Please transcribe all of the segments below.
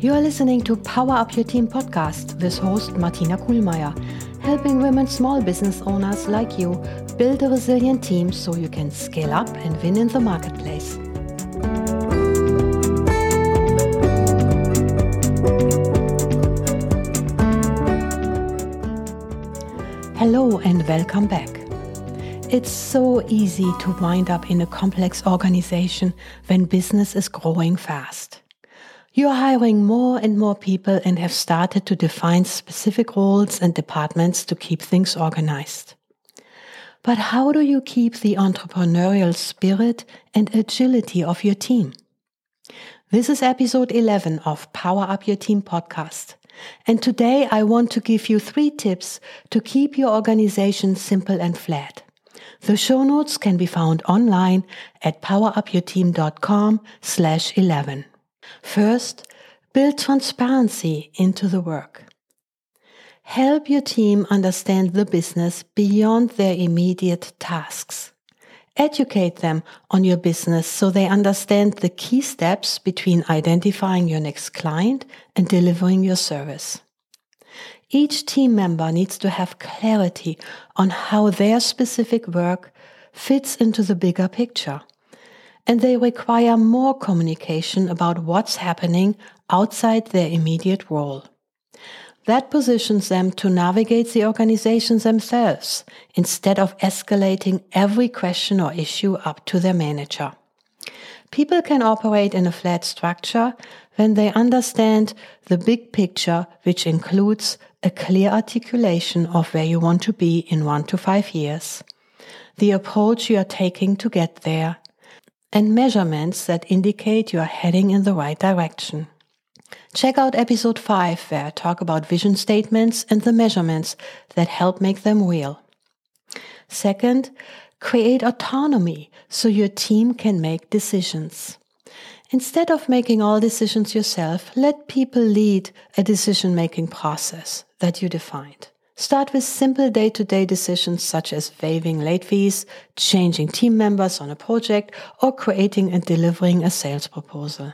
You are listening to Power Up Your Team podcast with host Martina Kuhlmeier, helping women small business owners like you build a resilient team so you can scale up and win in the marketplace. Hello and welcome back. It's so easy to wind up in a complex organization when business is growing fast. You are hiring more and more people and have started to define specific roles and departments to keep things organized. But how do you keep the entrepreneurial spirit and agility of your team? This is episode 11 of Power Up Your Team podcast. And today I want to give you three tips to keep your organization simple and flat. The show notes can be found online at powerupyourteam.com slash 11. First, build transparency into the work. Help your team understand the business beyond their immediate tasks. Educate them on your business so they understand the key steps between identifying your next client and delivering your service. Each team member needs to have clarity on how their specific work fits into the bigger picture and they require more communication about what's happening outside their immediate role. That positions them to navigate the organizations themselves instead of escalating every question or issue up to their manager. People can operate in a flat structure when they understand the big picture, which includes a clear articulation of where you want to be in one to five years, the approach you are taking to get there, and measurements that indicate you are heading in the right direction. Check out episode 5 where I talk about vision statements and the measurements that help make them real. Second, create autonomy so your team can make decisions. Instead of making all decisions yourself, let people lead a decision making process that you defined. Start with simple day to day decisions such as waiving late fees, changing team members on a project, or creating and delivering a sales proposal.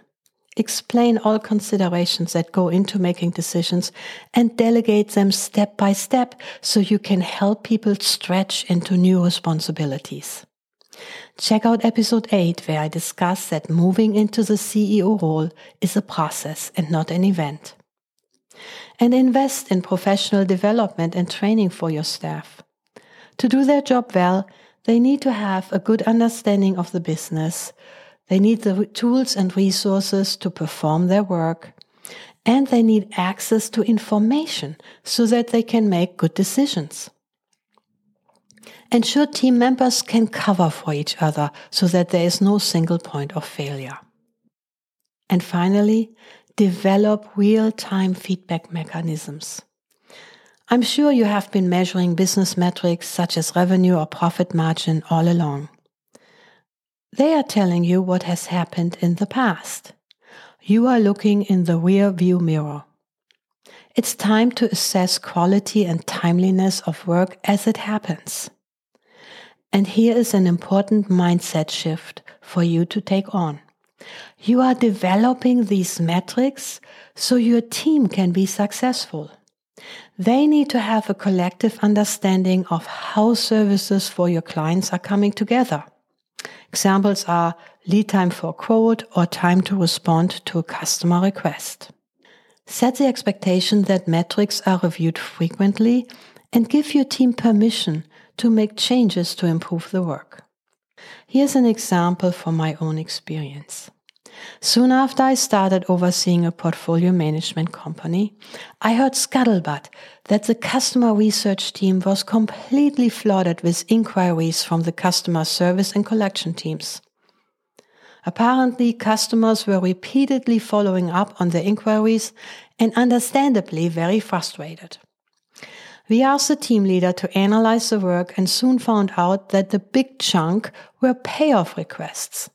Explain all considerations that go into making decisions and delegate them step by step so you can help people stretch into new responsibilities. Check out episode 8 where I discuss that moving into the CEO role is a process and not an event and invest in professional development and training for your staff. To do their job well, they need to have a good understanding of the business. They need the tools and resources to perform their work. And they need access to information so that they can make good decisions. Ensure team members can cover for each other so that there is no single point of failure. And finally, develop real time feedback mechanisms. I'm sure you have been measuring business metrics such as revenue or profit margin all along. They are telling you what has happened in the past. You are looking in the rear view mirror. It's time to assess quality and timeliness of work as it happens. And here is an important mindset shift for you to take on. You are developing these metrics so your team can be successful. They need to have a collective understanding of how services for your clients are coming together. Examples are lead time for a quote or time to respond to a customer request. Set the expectation that metrics are reviewed frequently and give your team permission to make changes to improve the work. Here's an example from my own experience. Soon after I started overseeing a portfolio management company, I heard scuttlebutt that the customer research team was completely flooded with inquiries from the customer service and collection teams. Apparently, customers were repeatedly following up on their inquiries and understandably very frustrated. We asked the team leader to analyze the work and soon found out that the big chunk were payoff requests.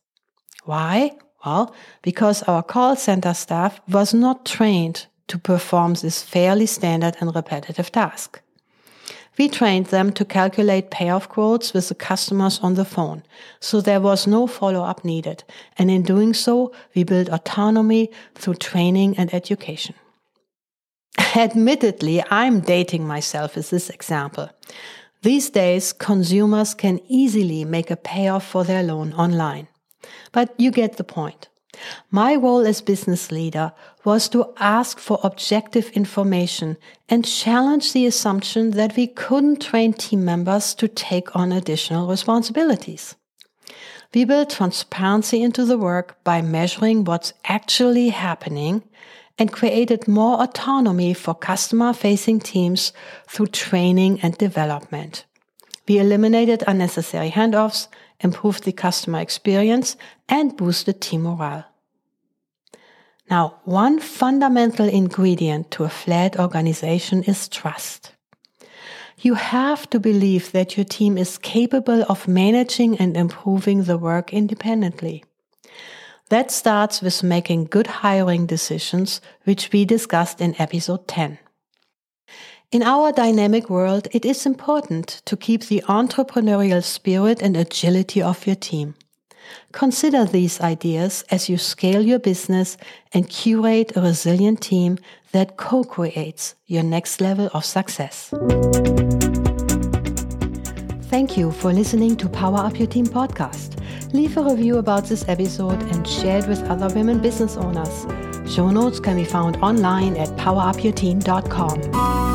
Why? Well, because our call center staff was not trained to perform this fairly standard and repetitive task. We trained them to calculate payoff quotes with the customers on the phone, so there was no follow-up needed. And in doing so, we built autonomy through training and education. Admittedly, I'm dating myself with this example. These days, consumers can easily make a payoff for their loan online. But you get the point. My role as business leader was to ask for objective information and challenge the assumption that we couldn't train team members to take on additional responsibilities. We built transparency into the work by measuring what's actually happening and created more autonomy for customer facing teams through training and development. We eliminated unnecessary handoffs, improved the customer experience, and boosted team morale. Now, one fundamental ingredient to a flat organization is trust. You have to believe that your team is capable of managing and improving the work independently. That starts with making good hiring decisions, which we discussed in episode 10. In our dynamic world, it is important to keep the entrepreneurial spirit and agility of your team. Consider these ideas as you scale your business and curate a resilient team that co-creates your next level of success. Thank you for listening to Power Up Your Team podcast. Leave a review about this episode and share it with other women business owners. Show notes can be found online at powerupyourteam.com.